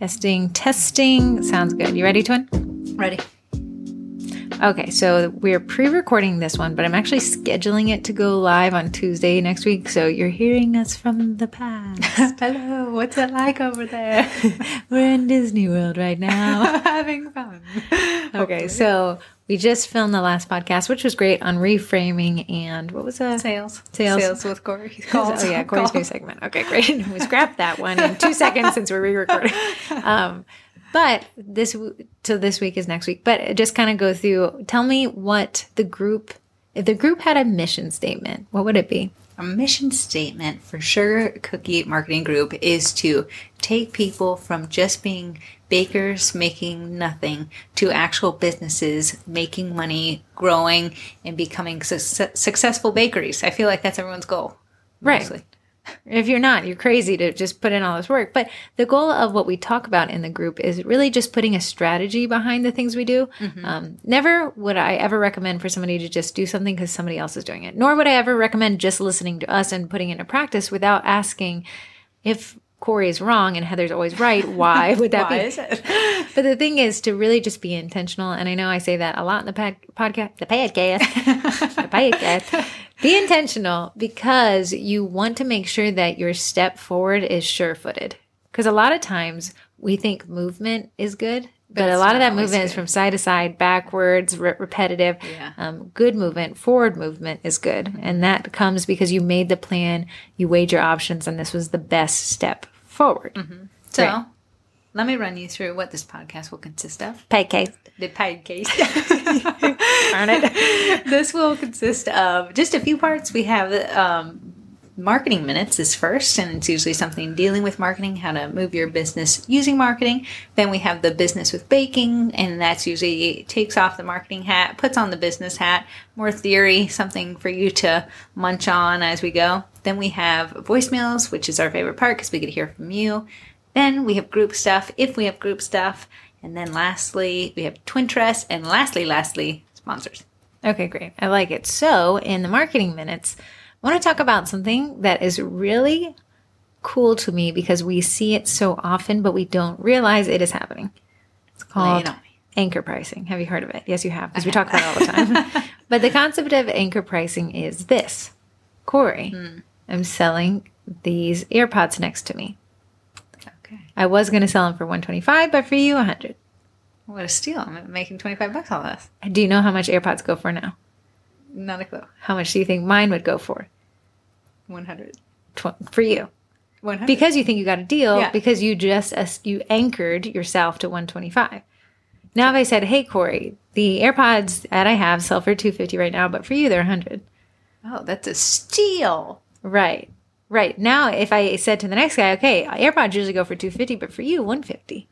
Testing, testing. Sounds good. You ready, Twin? Ready. Okay, so we're pre recording this one, but I'm actually scheduling it to go live on Tuesday next week. So you're hearing us from the past. Hello, what's it like over there? we're in Disney World right now. Having fun. Okay, so we just filmed the last podcast, which was great on reframing and what was that? Sales. Sales. Sales with Corey. Oh yeah, Corey's new segment. Okay, great. We scrapped that one in two seconds since we're re-recording. Um, but this so this week is next week. But just kind of go through. Tell me what the group. If the group had a mission statement, what would it be? A mission statement for Sugar Cookie Marketing Group is to take people from just being bakers making nothing to actual businesses making money, growing, and becoming su- successful bakeries. I feel like that's everyone's goal. Mostly. Right. If you're not, you're crazy to just put in all this work. But the goal of what we talk about in the group is really just putting a strategy behind the things we do. Mm-hmm. Um, never would I ever recommend for somebody to just do something because somebody else is doing it. Nor would I ever recommend just listening to us and putting it into practice without asking if Corey is wrong and Heather's always right. Why would that Why be? Is it? but the thing is to really just be intentional. And I know I say that a lot in the podcast, the podcast, the podcast. Be intentional because you want to make sure that your step forward is sure footed. Because a lot of times we think movement is good, but, a lot of that movement good. is from side to side, backwards, re- repetitive. Yeah. Um, good movement, forward movement is good. Mm-hmm. And that comes because you made the plan, you weighed your options, and this was the best step forward. Mm-hmm. So right. let me run you through what this podcast will consist of. Pancake. The pancake. Darn it. this will consist of just a few parts. We have um, marketing minutes is first, and it's usually something dealing with marketing, how to move your business using marketing. Then we have the business with baking, and that's usually takes off the marketing hat, puts on the business hat, more theory, something for you to munch on as we go. Then we have voicemails, which is our favorite part because we get to hear from you. Then we have group stuff, if we have group stuff. And then lastly, we have Twinterest. And lastly, lastly, sponsors. Okay, great. I like it. So, in the marketing minutes, I want to talk about something that is really cool to me because we see it so often, but we don't realize it is happening. It's called anchor pricing. Have you heard of it? Yes, you have, because we talk about it all the time. but the concept of anchor pricing is this Corey, mm. I'm selling these AirPods next to me. Okay. I was going to sell them for 125 but for you, 100 What a steal. I'm making 25 bucks on this. Do you know how much AirPods go for now? Not a clue. How much do you think mine would go for? 100. Tw- for you. 100. Because you think you got a deal Yeah. because you just you anchored yourself to 125. Now if I said, "Hey Corey, the AirPods that I have sell for 250 right now, but for you they're 100." Oh, that's a steal. Right. Right. Now if I said to the next guy, "Okay, AirPods usually go for 250, but for you 150."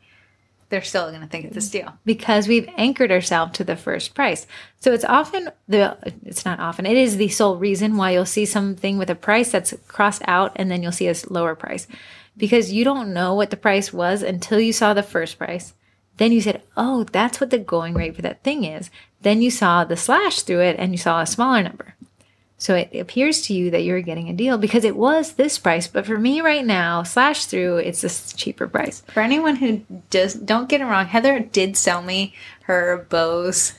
They're still going to think it's a steal. because we've anchored ourselves to the first price. So it's often the it's not often it is the sole reason why you'll see something with a price that's crossed out and then you'll see a lower price because you don't know what the price was until you saw the first price. Then you said, "Oh, that's what the going rate for that thing is." Then you saw the slash through it and you saw a smaller number. So it appears to you that you're getting a deal because it was this price, but for me right now, slash through, it's this cheaper price. For anyone who does, don't get it wrong, Heather did sell me her Bose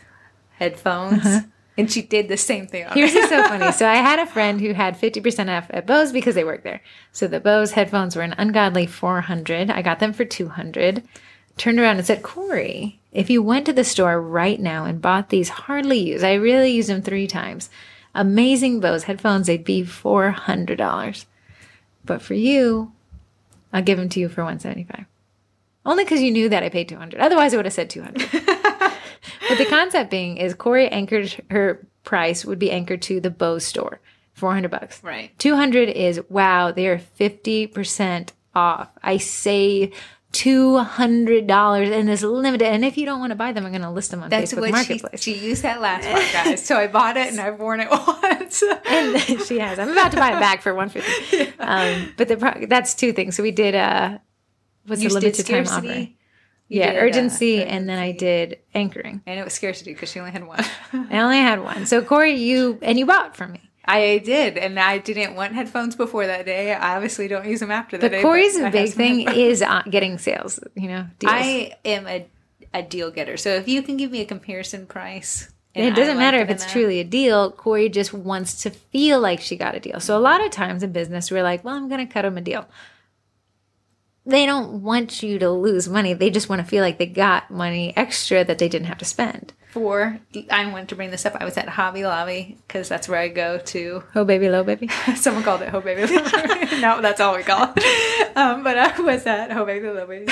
headphones, uh-huh. and she did the same thing. Here's what's so funny. So I had a friend who had 50% off at Bose because they work there. So the Bose headphones were an ungodly 400. I got them for 200. Turned around and said, Corey, if you went to the store right now and bought these hardly used, I really used them three times amazing Bose headphones, they'd be $400. But for you, I'll give them to you for 175 Only because you knew that I paid 200 Otherwise, I would have said 200 But the concept being is Corey anchored her price would be anchored to the Bose store, 400 bucks. Right. 200 is wow, they are 50% off. I save two hundred dollars and it's limited. And if you don't want to buy them, I'm going to list them on That's Facebook what Marketplace. She, she used that last one, guys. so I bought it and I've worn it once. and she has. I'm about to buy it back for one fifty. Um, but the pro- that's two things. So we did uh, what's You the limited time offer? You Yeah, uh, urgency, and then I did anchoring. And it was scarcity because she only had one. I only had one. So Corey, you and you bought from me. I did, and I didn't want headphones before that day. I obviously don't use them after that But day. Corey's have big thing is uh, getting sales. You know, deals. I am a, a deal getter. So if you can give me a comparison price, it doesn't like matter if it's that, truly a deal. Corey just wants to feel like she got a deal. So a lot of times in business, we're like, well, I'm going to cut them a deal. They don't want you to lose money. They just want to feel like they got money extra that they didn't have to spend. For I wanted to bring this up. I was at Hobby Lobby because that's where I go to Oh, baby, low baby. Someone called it Ho Baby no, that's all we call it. Um, but I was at Ho Baby Little Baby.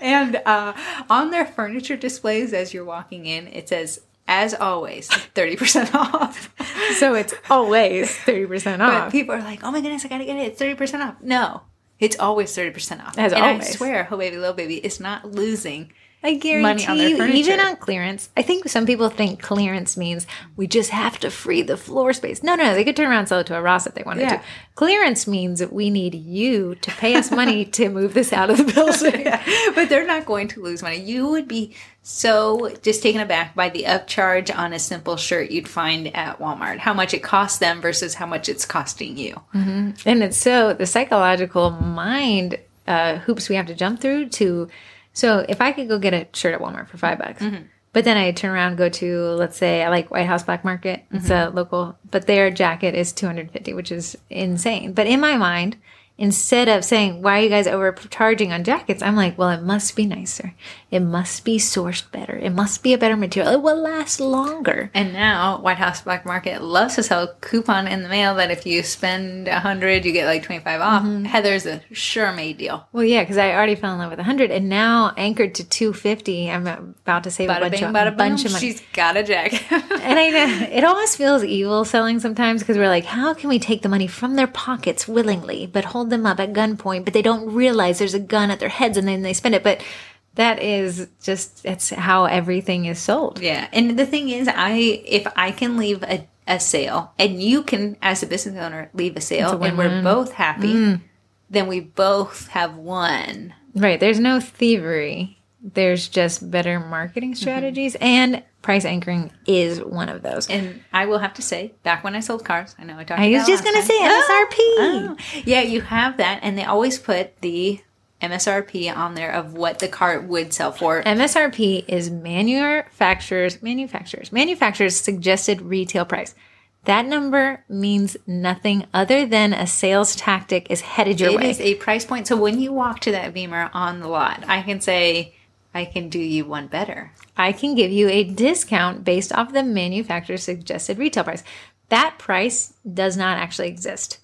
and uh, on their furniture displays as you're walking in, it says, as always, 30% off. So it's always 30% off. But people are like, oh my goodness, I gotta get it. It's 30% off. No, it's always 30% off. As and I swear, Ho Baby Little Baby is not losing. I guarantee on you, even on clearance, I think some people think clearance means we just have to free the floor space. No, no, they could turn around and sell it to a Ross if they wanted Yeah. to. Clearance means that we need you to pay us money to move this out of the building. but they're not going to lose money. You would be so just taken aback by the upcharge on a simple shirt you'd find at Walmart. How much it costs them versus how much it's costing you. And it's so the psychological mind uh, hoops we have to jump through to. So if I could go get a shirt at Walmart for five bucks, mm-hmm. but then I turn around and go to let's say I like White House Black Market. It's a mm-hmm. local, but their jacket is two hundred fifty, which is insane. But in my mind. Instead of saying, why are you guys overcharging on jackets? I'm like, well, it must be nicer. It must be sourced better. It must be a better material. It will last longer. And now White House Black Market loves to sell a coupon in the mail that if you spend a hundred, you get like twenty five off. Mm-hmm. Heather's a sure made deal. Well, yeah, because I already fell in love with 100 and now anchored to 250. I'm about to save a Bada bunch, bing, of, bada bunch of money. She's got a jacket. and I know it almost feels evil selling sometimes because we're like, how can we take the money from their pockets willingly, but hold them up at gunpoint, but they don't realize there's a gun at their heads and then they spend it. But that is just, it's how everything is sold. Yeah, and the thing is, I if I can leave a, a sale, and you can, as a business owner, leave a sale, and we're both happy, mm-hmm. then we both have won. Right. There's no thievery. There's just better marketing mm-hmm. strategies and price anchoring is one of those. And I will have to say, back when I sold cars, I know I talked. I was just going to say oh, MSRP. Oh, yeah, you have that, and they always put the MSRP on there of what the car would sell for. MSRP is manufacturers, manufacturers, manufacturers suggested retail price. That number means nothing other than a sales tactic is headed your It way. is a price point. So when you walk to that Beamer on the lot, I can say, I can do you one better. I can give you a discount based off the manufacturer's suggested retail price. That price does not actually exist.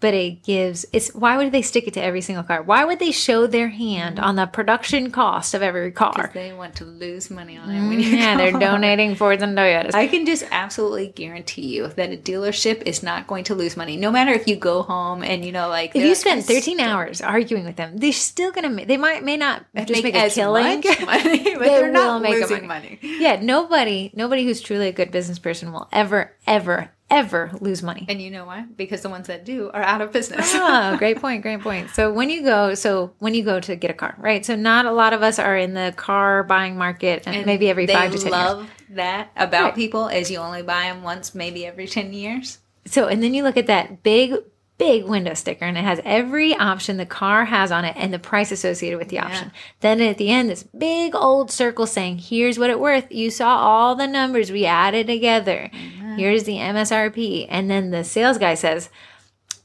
But it gives it's why would they stick it to every single car? Why would they show their hand mm-hmm. on the production cost of every car? They want to lose money on it mm, you Yeah, they're donating Fords and Toyotas. I can just absolutely guarantee you that a dealership is not going to lose money. No matter if you go home and you know, like If you like, spend "I 13 hours arguing with them, they're still gonna. ma- They might may not just make, a as killing. money, but They they're not make a losing money. money. Yeah, nobody, nobody who's truly a good business person will ever, ever, ever lose money. And you know why? Because the ones that do are out of business. oh, great point, great point. So when you go, so when you go to get a car, right? So not a lot of us are in the car buying market, and maybe every five to ten years. love that about Right. people is you only buy them once, maybe every ten years. So, and then you look at that big, big window sticker and it has every option the car has on it and the price associated with the option. Then at the end, this big old circle saying, here's what it worth. You saw all the numbers we added together. Mm-hmm. Here's the MSRP. And then the sales guy says,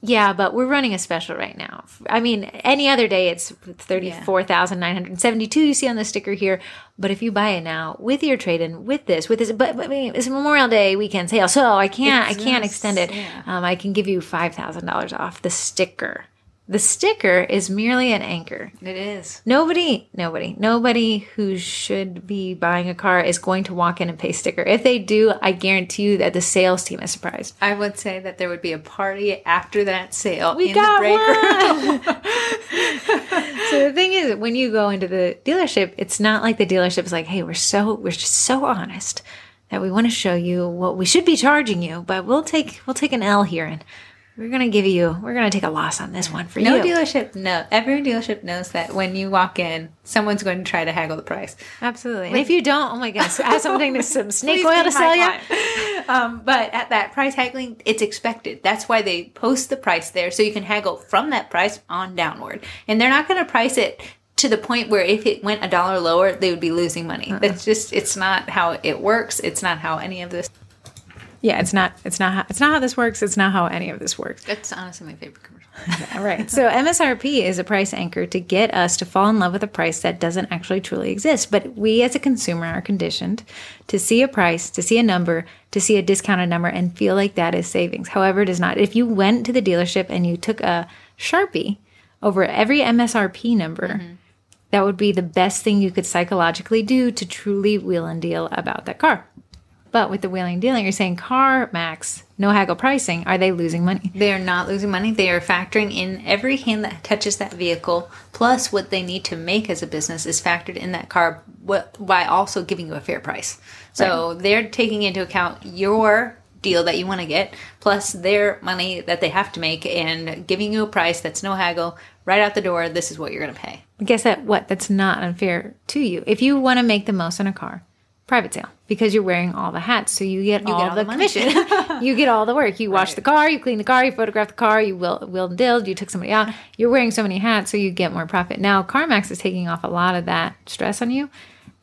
yeah, but we're running a special right now. I mean, any other day it's thirty-four thousand nine hundred seventy-two. You see on the sticker here, but if you buy it now with your trade-in, with this, with this, but, but I mean, it's Memorial Day weekend sale, so I can't, I can't It's extend it. yeah. Um, I can give you five thousand dollars off the sticker. The sticker is merely an anchor. It is. Nobody, nobody, nobody who should be buying a car is going to walk in and pay sticker. If they do, I guarantee you that the sales team is surprised. I would say that there would be a party after that sale We in got the break room. So the thing is, when you go into the dealership, it's not like the dealership is like, "Hey, we're so we're just so honest that we want to show you what we should be charging you, but we'll take we'll take an L here." And we're gonna give you, we're gonna take a loss on this one for No you. No dealership, no. Every dealership knows that when you walk in, someone's going to try to haggle the price. Absolutely. And if you don't, oh my gosh, I have something to some snake oil to sell you. Um, but at that price haggling, it's expected. That's why they post the price there so you can haggle from that price on downward. And they're not going to price it to the point where if it went a dollar lower, they would be losing money. Uh-uh. That's just it's not how it works. It's not how any of this. Yeah, it's not. It's not. How, it's not how this works. It's not how any of this works. That's honestly my favorite commercial. All right. So MSRP is a price anchor to get us to fall in love with a price that doesn't actually truly exist. But we as a consumer are conditioned to see a price, to see a number, to see a discounted number and feel like that is savings. However, it is not. If you went to the dealership and you took a Sharpie over every MSRP number, mm-hmm. that would be the best thing you could psychologically do to truly wheel and deal about that car. But with the wheeling and dealing, you're saying CarMax, no haggle pricing. Are they losing money? They are not losing money. They are factoring in every hand that touches that vehicle, plus what they need to make as a business is factored in that car by also giving you a fair price. So they're taking into account your deal that you want to get, plus their money that they have to make, and giving you a price that's no haggle right out the door. This is what you're going to pay. guess that what that's not unfair to you if you want to make the most on a car private sale because you're wearing all the hats. So you get all, get all the, the commission. You get all the work. You wash Right. the car you clean the car you photograph the car you will will and dilled you took somebody out. You're wearing so many hats so you get more profit. Now CarMax is taking off a lot of that stress on you.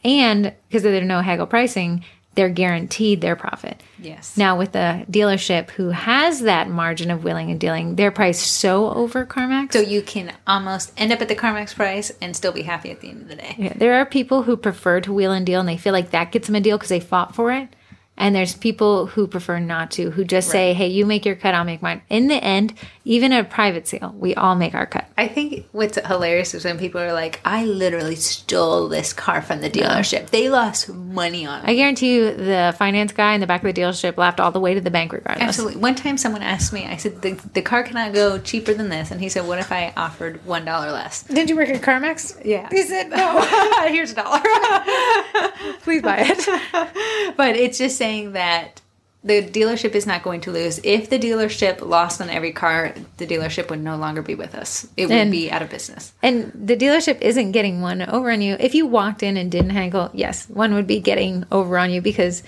And because there's no haggle pricing they're guaranteed their profit Yes. now with a dealership who has that margin of willing and dealing they're priced so over CarMax So you can almost end up at the CarMax price and still be happy at the end of the day. Yeah, there are people who prefer to wheel and deal and they feel like that gets them a deal because they fought for it. And there's people who prefer not to, who just say, hey, you make your cut, I'll make mine. In the end, even a private sale, we all make our cut. I think what's hilarious is when people are like, I literally stole this car from the dealership. They lost money on it. I guarantee you the finance guy in the back of the dealership laughed all the way to the bank regardless. Absolutely. One time someone asked me, I said, the, the car cannot go cheaper than this. And he said, What if I offered $1 less? Did you work at CarMax? Yeah. He said, no, here's a dollar. Please buy it. But it's just saying that the dealership is not going to lose. If the dealership lost on every car, the dealership would no longer be with us. It would And- be out of business. And the dealership isn't getting one over on you. If you walked in and didn't haggle, yes, one would be getting over on you because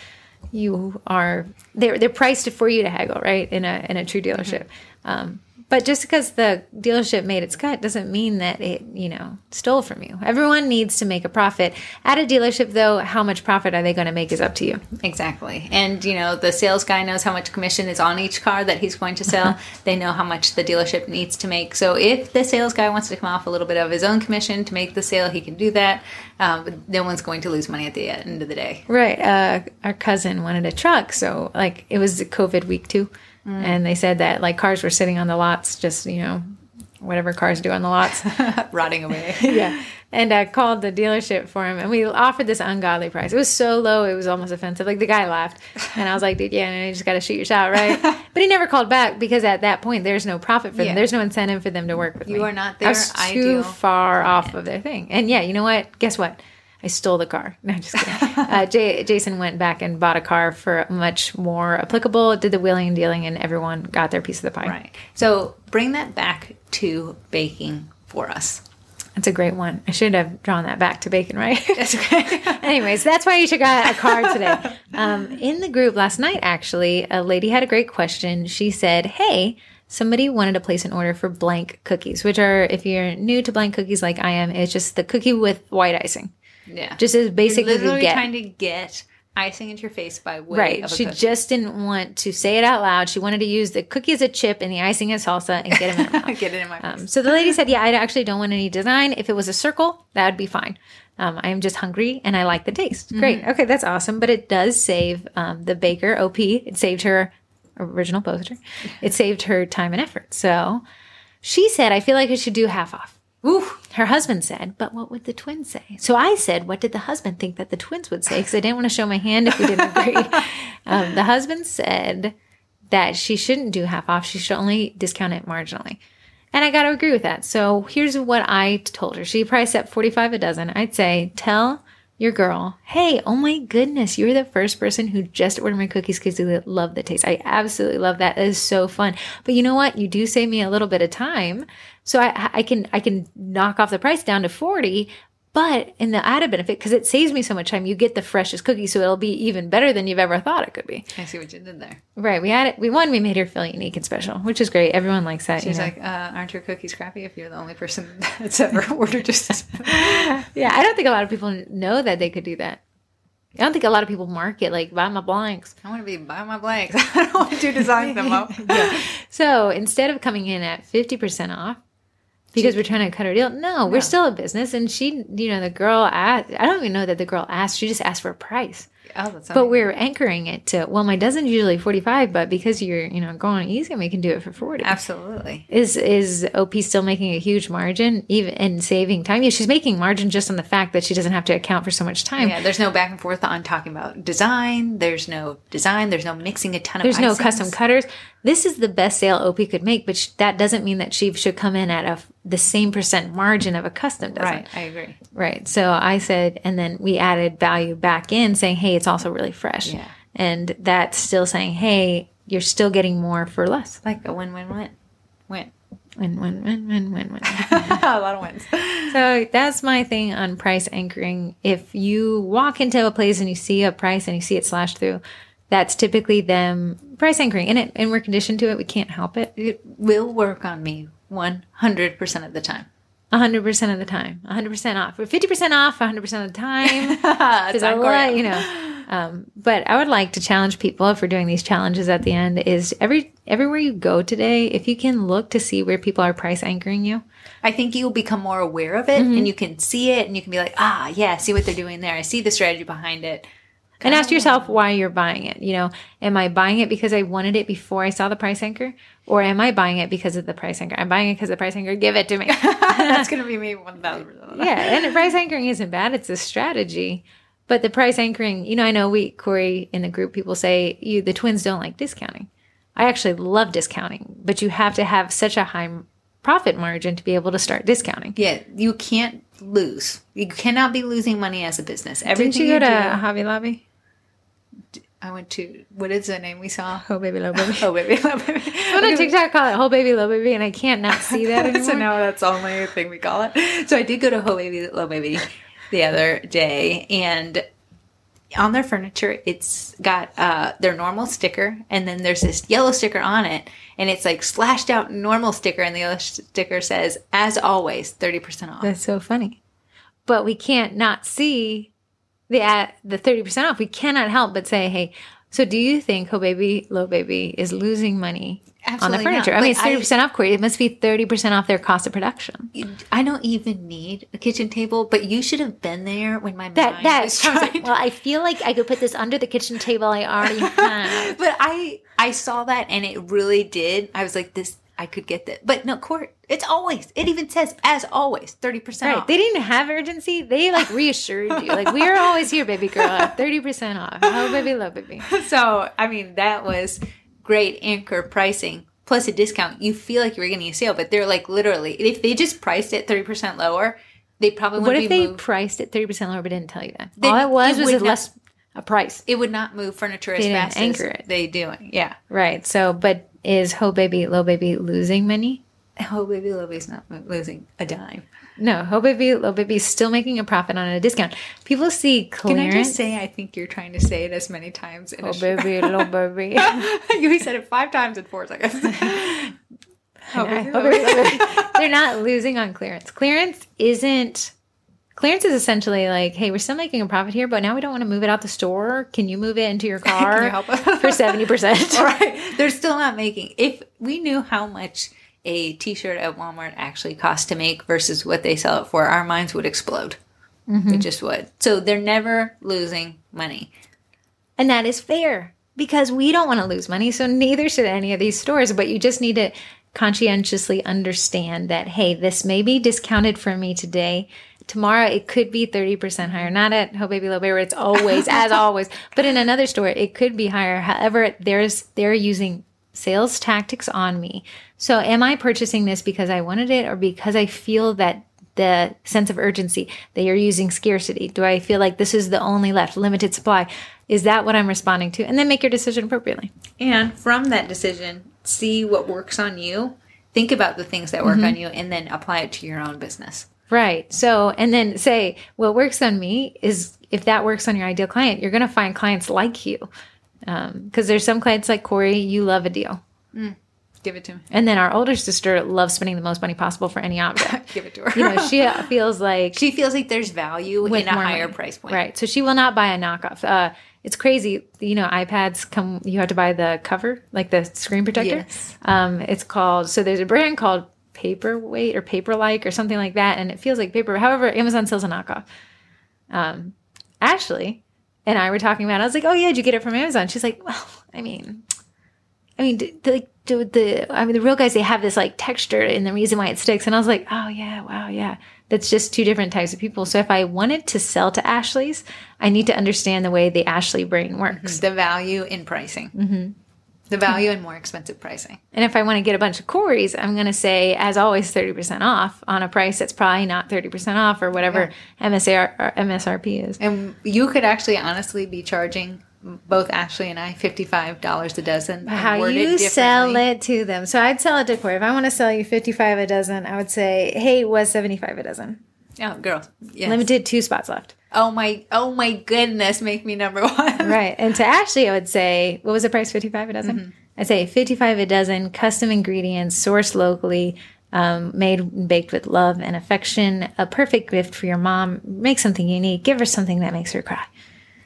you are they're they're priced for you to haggle, right? In a in a true dealership. Um, but just because the dealership made its cut doesn't mean that it, you know, stole from you. Everyone needs to make a profit. At a dealership, though, how much profit are they going to make is up to you. Exactly. And, you know, the sales guy knows how much commission is on each car that he's going to sell. they know how much the dealership needs to make. So if the sales guy wants to come off a little bit of his own commission to make the sale, he can do that. Um, but no one's going to lose money at the end of the day. Right. Uh, our cousin wanted a truck. So, like, it was COVID week two. And they said that, like, cars were sitting on the lots, just, you know, whatever cars do on the lots. Rotting away. yeah. And I called the dealership for him and we offered this ungodly price. It was so low, it was almost offensive. Like, the guy laughed. And I was like, dude, yeah, you just got to shoot your shot, right? but he never called back because at that point, there's no profit for them. There's no incentive for them to work with You me. are not there. I was too ideal far off of their thing. And yeah, you know what? Guess what? I stole the car. No, just kidding. uh, J- Jason went back and bought a car for much more applicable, did the wheeling and dealing, and everyone got their piece of the pie. Right. So bring that back to baking for us. That's a great one. I should have drawn that back to bacon, right? That's okay. Anyways, that's why you should got a card today. Um, in the group last night, actually, a lady had a great question. She said, Hey, somebody wanted to place an order for blank cookies, which are, if you're new to blank cookies like I am, it's just the cookie with white icing. Yeah. Just as basic You're as you get. trying to get icing into your face by way Right. of a She cookie. just didn't want to say it out loud. She wanted to use the cookie as a chip and the icing as salsa and get them in her mouth. get it in my face. Um, so the lady said, "Yeah, I actually don't want any design. If it was a circle, that would be fine. Um, I am just hungry and I like the taste. Great, okay, that's awesome. But it does save um, the baker OP. It saved her original poster. It saved her time and effort. So she said, I feel like I should do half off. Ooh. Her husband said, but what would the twins say? So I said, what did the husband think that the twins would say? Because I didn't want to show my hand if we didn't agree. um, the husband said that she shouldn't do half off. She should only discount it marginally. And I got to agree with that. So here's what I told her. She priced at 45 a dozen. I'd say tell your girl, hey, oh my goodness, you're the first person who just ordered my cookies because you love the taste. I absolutely love that. It is so fun. But you know what? You do save me a little bit of time. So I, I can, I can knock off the price down to 40, but in the added benefit, because it saves me so much time, you get the freshest cookie, so it'll be even better than you've ever thought it could be. I see what you did there. Right. We had it. We won. We made her feel unique and special, which is great. Everyone likes that. She's you know? like, uh, "Aren't your cookies crappy?" If you're the only person that's ever ordered just. yeah, I don't think a lot of people know that they could do that. I don't think a lot of people market like buy my blanks. I want to be buy my blanks. I don't want to design them up. yeah. So instead of coming in at fifty percent off, because we're trying to cut her deal. No, we're still a business. And she, you know, the girl asked, I don't even know that the girl asked, she just asked for a price. Oh, that's But we're anchoring it to, well, my dozen's usually 45, but because you're, you know, going easy, we can do it for 40. absolutely. Is is OP still making a huge margin even and saving time? Yeah, she's making margin just on the fact that she doesn't have to account for so much time. Yeah, there's no back and forth on talking about design. There's no design. There's no mixing a ton of. There's no custom cutters. This is the best sale OP could make, but sh- that doesn't mean that she should come in at a, the same percent margin of a custom does. Right, I agree. Right. So I said, and then we added value back in saying, hey, it's also really fresh. Yeah. And that's still saying, hey, you're still getting more for less. Like a win-win-win. Win. Win, win, win, win, win, win. a lot of wins. so that's my thing on price anchoring. If you walk into a place and you see a price and you see it slashed through, that's typically them price anchoring. And it and we're conditioned to it. We can't help it. It will work on me 100% of the time. 100% of the time. 100% off. We're 50% off 100% of the time. There's a lot, you know. Um, but I would like to challenge people if we're doing these challenges at the end is every everywhere you go today, if you can look to see where people are price anchoring you. I think you'll become more aware of it and you can see it and you can be like, ah, yeah, see what they're doing there. I see the strategy behind it. And ask yourself why you're buying it. You know, am I buying it because I wanted it before I saw the price anchor? Or am I buying it because of the price anchor? I'm buying it because the price anchor give it to me. That's going to be me 1000%. yeah, and price anchoring isn't bad. It's a strategy. But the price anchoring, you know, I know we, Corey, in the group, people say you, the twins don't like discounting. I actually love discounting, but you have to have such a high profit margin to be able to start discounting. Yeah, you can't lose. You cannot be losing money as a business. Didn't you go to do- Hobby Lobby? I went to, what is the name we saw? Oh, baby, low baby. Oh, baby. love baby. On TikTok, call it whole baby, low baby, and I can't not see that anymore. so now that's the only thing we call it. So I did go to Ho Baby Low Baby the other day, and on their furniture, it's got uh, their normal sticker, and then there's this yellow sticker on it, and it's like slashed out normal sticker, and the yellow sticker says, "As always, thirty percent off." That's so funny. But we can't not see the at the thirty percent off. We cannot help but say, "Hey, so do you think Ho Baby Low Baby is losing money on the furniture? not. I mean, it's thirty percent off, Corey. It must be thirty percent off their cost of production. I don't even need a kitchen table, but you should have been there when my That mind that was sounds like, trying. well, I feel like I could put this under the kitchen table I already have. but I I saw that and it really did. I was like, this I could get that, but no, court. It's always. It even says as always, thirty percent Right. off. They didn't have urgency. They like reassured you. Like, we're always here, baby girl. 30% off. Oh, baby, love baby. so I mean, that was great anchor pricing plus a discount. You feel like you were getting a sale, but they're like literally, if they just priced it thirty percent lower, they probably What wouldn't have. What if they moved. priced it 30% lower but didn't tell you that? They- All it was it was a not- less a price. it would not move furniture as fast anchor as it. they do. Yeah. Right. So, but is Ho Baby, Low Baby losing money? Oh, baby, Lovey's not losing a dime. No, Ho Baby, Low Baby is still making a profit on a discount. People see clearance. Can I just say, I think you're trying to say it as many times in Ho. Baby, Low Baby. you said it five times in four seconds. Oh, baby, Ho Baby, Low Baby. They're not losing on clearance. Clearance isn't. Clearance is essentially like, hey, we're still making a profit here, but now we don't want to move it out the store. Can you move it into your car you help us? for seventy percent? All right. They're still not making. If we knew how much a T-shirt at Walmart actually costs to make versus what they sell it for, our minds would explode. Mm-hmm. They just would. So they're never losing money. And that is fair because we don't want to lose money. So neither should any of these stores. But you just need to conscientiously understand that, hey, this may be discounted for me today. Tomorrow it could be 30% higher. Not at Ho Baby Low Baby, where it's always, as always. But in another store, it could be higher. However, there's they're using sales tactics on me. So am I purchasing this because I wanted it or because I feel that the sense of urgency that you're using scarcity? Do I feel like this is the only left, limited supply? Is that what I'm responding to? And then make your decision appropriately. And from that decision, see what works on you. Think about the things that work Mm-hmm. on you and then apply it to your own business. Right. So, and then say, what works on me is if that works on your ideal client, you're going to find clients like you. Because there's some clients like Corey, you love a deal. Give it to me. And then our older sister loves spending the most money possible for any object. Give it to her. you know, she feels like she feels like there's value with in a higher money. price point. Right. So she will not buy a knockoff. Uh, it's crazy. You know, iPads come, you have to buy the cover, like the screen protector. Yes. Um, it's called, so there's a brand called Paperweight or Paperlike or something like that. And it feels like paper. However, Amazon sells a knockoff. Um, Ashley and I were talking about, it. I was like, oh yeah, did you get it from Amazon? She's like, well, I mean, I mean, the, do the I mean, the real guys they have this like texture and the reason why it sticks. And I was like, oh yeah, wow, yeah. That's just two different types of people. So if I wanted to sell to Ashley's, I need to understand the way the Ashley brain works. The value in pricing. Mm-hmm. The value and more expensive pricing. And if I want to get a bunch of Corys, I'm going to say, as always, 30% off on a price that's probably not 30% off or whatever MSR, or MSRP is. And you could actually honestly be charging both Ashley and I $55 a dozen. How you it sell it to them. So I'd sell it to Corey. If I want to sell you 55 a dozen, I would say, hey, was 75 a dozen. Oh, girls. Yes. Limited two spots left. Oh my, oh my goodness, make me number one. Right. And to Ashley, I would say, what was the price? 55 a dozen? Mm-hmm. I'd say 55 a dozen, custom ingredients, sourced locally, um, made and baked with love and affection. A perfect gift for your mom. Make something unique. Give her something that makes her cry.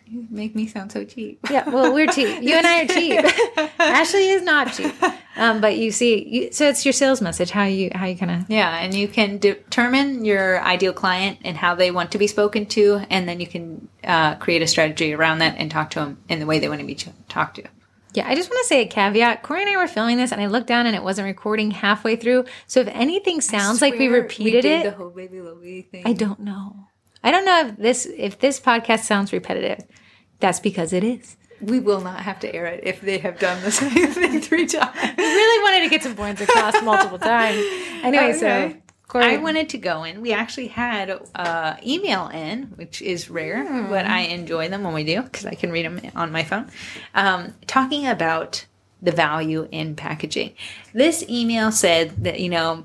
Make me sound so cheap. Yeah, well, we're cheap. You and I are cheap. Ashley is not cheap. Um, but you see, you, so it's your sales message. How you how you kind of Yeah, and you can determine your ideal client and how they want to be spoken to, and then you can uh, create a strategy around that and talk to them in the way they want to be ch- talked to. Yeah, I just want to say a caveat. Corey and I were filming this, and I looked down and it wasn't recording halfway through. So if anything sounds like we repeated did it, The whole baby Louie thing. I don't know. I don't know if this if this podcast sounds repetitive. That's because it is. we will not have to air it if they have done the same thing three times. We really wanted to get some points across multiple times. Anyway, so Corey, I wanted to go in. We actually had uh, email in, which is rare, but I enjoy them when we do because I can read them on my phone. Um, talking about the value in packaging. This email said that you know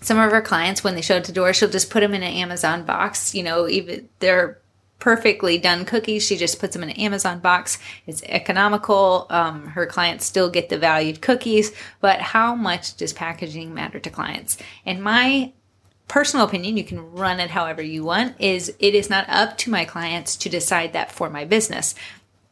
some of her clients when they show up to door, she'll just put them in an Amazon box. You know, even they're perfectly done cookies. She just puts them in an Amazon box. It's economical. Um, her clients still get the valued cookies, but how much does packaging matter to clients? And my personal opinion, you can run it however you want, is it is not up to my clients to decide that for my business.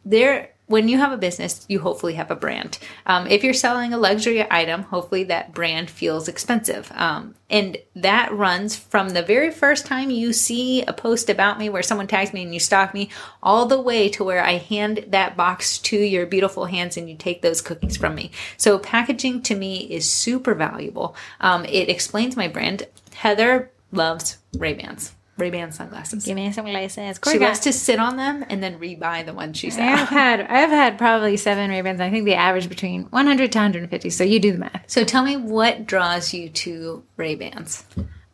There, when you have a business, you hopefully have a brand. Um, if you're selling a luxury item, hopefully that brand feels expensive. Um, and that runs from the very first time you see a post about me where someone tags me and you stalk me, all the way to where I hand that box to your beautiful hands and you take those cookies from me. So packaging to me is super valuable. Um, it explains my brand. Heather loves Ray-Bans. Ray-Ban sunglasses. give me some glasses. She loves to sit on them and then rebuy the ones she's I have had I've had probably seven Ray Bans. I think the average between 100 to 150. So you do the math. So tell me what draws you to Ray-Bans?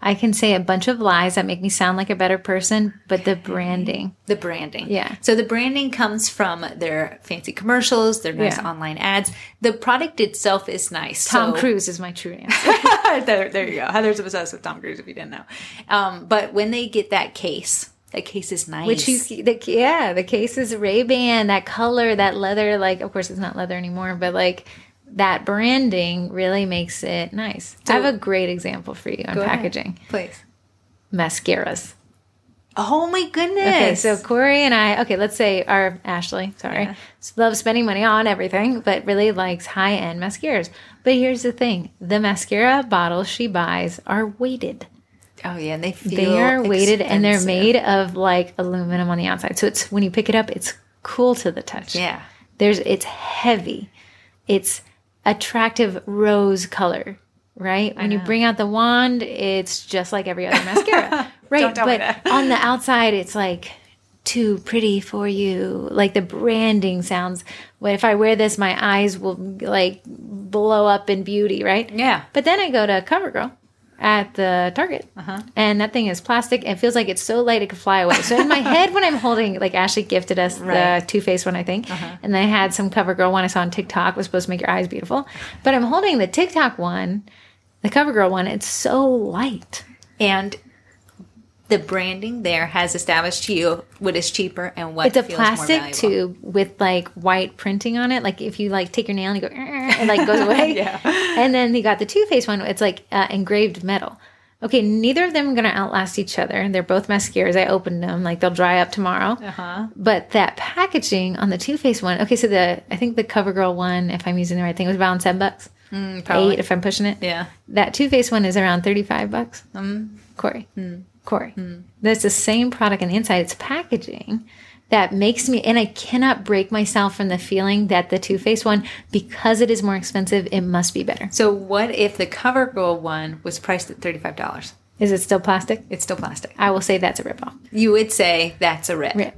I can say a bunch of lies that make me sound like a better person, but the branding. The branding. Yeah. So the branding comes from their fancy commercials, their nice Yeah. online ads. The product itself is nice. Tom So- Cruise is my true answer. there, there you go. Heather's obsessed with Tom Cruise if you didn't know. Um, but when they get that case, that case is nice. Which you, the, yeah, the case is Ray Ban, that color, that leather. Like, of course, it's not leather anymore, but like that branding really makes it nice. I have a great example for you on Go ahead, packaging please. mascaras. Oh my goodness. Okay, so Corey and I, okay, let's say our Ashley, sorry, Yeah. loves spending money on everything, but really likes high end mascaras. But here's the thing the mascara bottles she buys are weighted. oh yeah, and they feel They are weighted and they're made of like aluminum on the outside. So it's when you pick it up, it's cool to the touch. Yeah. There's it's heavy. It's attractive rose color, right? When you bring out the wand, it's just like every other mascara. Right. Don't but on the outside it's like too pretty for you. Like the branding sounds if I wear this my eyes will like blow up in beauty, right? Yeah. But then I go to CoverGirl at the Target, Uh-huh. and that thing is plastic. and feels like it's so light it could fly away. So in my head, when I'm holding, like Ashley gifted us Right. Uh-huh. the Too Faced one, I think, and they had some CoverGirl one I saw on TikTok was supposed to make your eyes beautiful, but I'm holding the TikTok one, the CoverGirl one. It's so light. And the branding there has established to you what is cheaper and what It's a plastic tube with like white printing on it. Like if you like take your nail and you go, it like goes away. Yeah. And then you got the Too Faced one. It's like uh, engraved metal. Okay, neither of them are going to outlast each other. They're both mascaras. I opened them. Like they'll dry up tomorrow. Uh-huh. But that packaging on the Too Faced one. Okay, so the I think the CoverGirl one, if I'm using the right thing, was around seven bucks. probably. Eight if I'm pushing it. Yeah. That Too Faced one is around thirty five bucks. Um, Corey. Corey. That's the same product on the inside. It's packaging that makes me, and I cannot break myself from the feeling that the Too Faced one, because it is more expensive, it must be better. so what if the CoverGirl one was priced at $35? Is it still plastic? It's still plastic. I will say that's a ripoff. You would say that's a rip. Rip.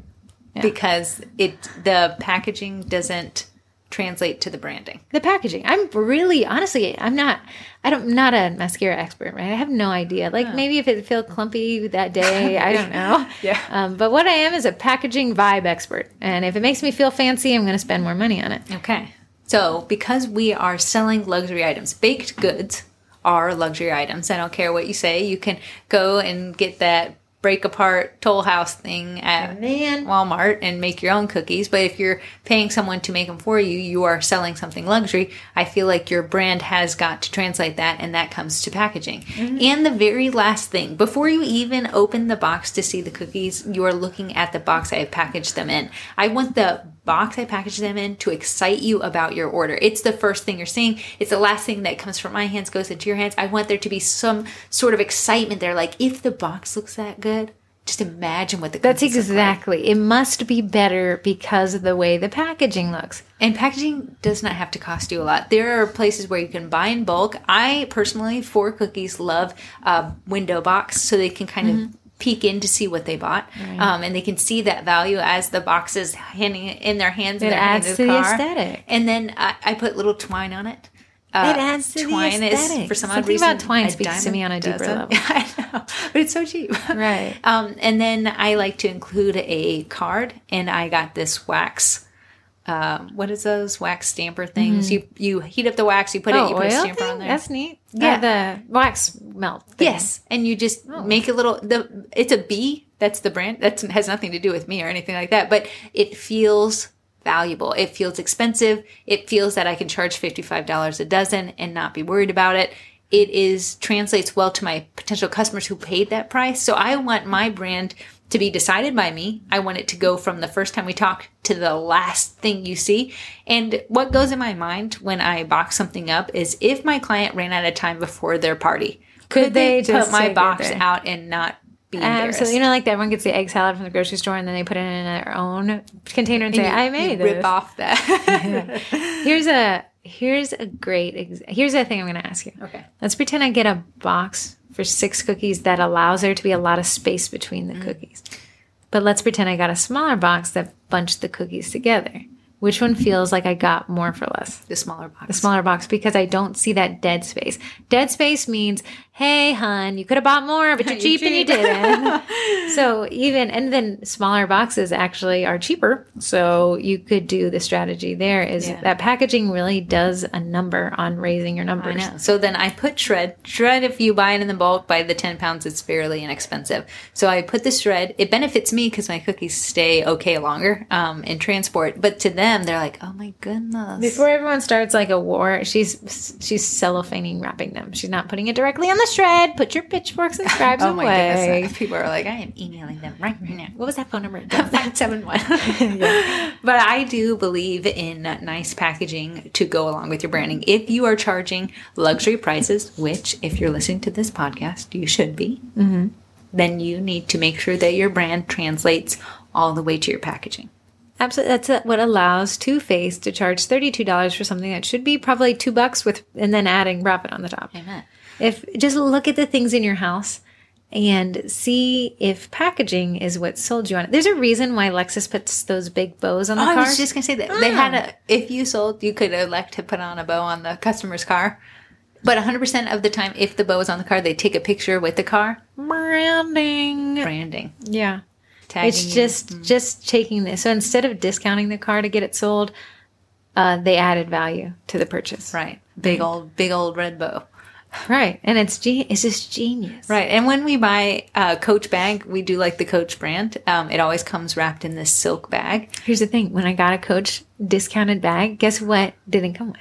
Yeah. Because it the packaging doesn't translate to the branding. The packaging. I'm really, honestly, I'm not, I don't, not a mascara expert, right? I have no idea. Like maybe if it felt clumpy that day, I don't know. Yeah. Um, but what I am is a packaging vibe expert. And if it makes me feel fancy, I'm going to spend more money on it. Okay. So, because we are selling luxury items, baked goods are luxury items. I don't care what you say. You can go and get that break apart toll house thing at Man. Walmart and make your own cookies. But if you're paying someone to make them for you, you are selling something luxury. I feel like your brand has got to translate that, and that comes to packaging. Mm-hmm. And the very last thing, before you even open the box to see the cookies, you are looking at the box I have packaged them in. I want the box I package them in to excite you about your order. It's the first thing you're seeing. It's the last thing that comes from my hands goes into your hands. I want there to be some sort of excitement there. Like if the box looks that good, just imagine what the That's look like. exactly. It must be better because of the way the packaging looks. And packaging does not have to cost you a lot. There are places where you can buy in bulk. I personally, for cookies, love a window box so they can kind of mm-hmm. Peek in to see what they bought, um, and they can see that value as the box is handing in their hands. It adds to the car. aesthetic. And then I, I put little twine on it. Uh, It adds to the twine is aesthetic. for some odd reason. about twine speaks to me on a deeper doesn't. level. I know, but it's so cheap. Right. Um, and then I like to include a card, and I got this wax. Um, what is those wax stamper things? You you heat up the wax, you put it, you put a stamper thing? on there. Mm-hmm. Oh, That's neat. Yeah. Yeah, the wax melt. thing. yes, and you just make a little. The it's a bee. That's the brand. That has nothing to do with me or anything like that. But it feels valuable. It feels expensive. It feels that I can charge fifty five dollars a dozen and not be worried about it. It is translates well to my potential customers who paid that price. So I want my brand to be decided by me. I want it to go from the first time we talk to the last thing you see. And what goes in my mind when I box something up is if my client ran out of time before their party, could, they, they just put my box out and not be embarrassed? Absolutely. You know, like that everyone gets the egg salad from the grocery store and then they put it in their own container and, say, You- I made you this. rip off that. Here's a here's a great ex- here's the thing I'm going to ask you. Okay. Let's pretend I get a box for six cookies that allows there to be a lot of space between the Mm. cookies. But let's pretend I got a smaller box that bunched the cookies together. Which one feels like I got more for less? the smaller box. The smaller box because I don't see that dead space. Dead space means, hey, hun, you could have bought more, but you're You're cheap, and you didn't. so even and then smaller boxes actually are cheaper. So you could do the strategy there is Yeah. that packaging really does a number on raising your numbers. So then I put shred. Shred, if you buy it in the bulk by the 10 pounds, it's fairly inexpensive. So I put the shred. It benefits me because my cookies stay okay longer um, in transport. But to them, they're like, oh my goodness. Before everyone starts like a war, she's she's cellophaning wrapping them. She's not putting it directly on the shred. Put your pitchforks and scribes oh my away. goodness. People are like, I am emailing them right now. What was that phone number? 571. But I do believe in nice packaging to go along with your branding. If you are charging luxury prices, which if you're listening to this podcast, you should be, mm-hmm. then you need to make sure that your brand translates all the way to your packaging. Absolutely, that's what allows Too Faced to charge thirty-two dollars for something that should be probably two bucks with, and then adding profit on the top. Amen. If just look at the things in your house and see if packaging is what sold you on it. There's a reason why Lexus puts those big bows on the Oh, I car. was just gonna say that they had a. If you sold, you could elect to put on a bow on the customer's car. But 100% of the time, if the bow is on the car, they take a picture with the car. Branding. Branding. Yeah. Tagging it's just just taking this. So instead of discounting the car to get it sold, uh, they added value to the purchase. Right. Big old, big old red bow. Right. And it's ge- it's just genius. Right. And when we buy a Coach bag, we do like the Coach brand. Um, it always comes wrapped in this silk bag. Here's the thing: when I got a Coach discounted bag, guess what didn't come with?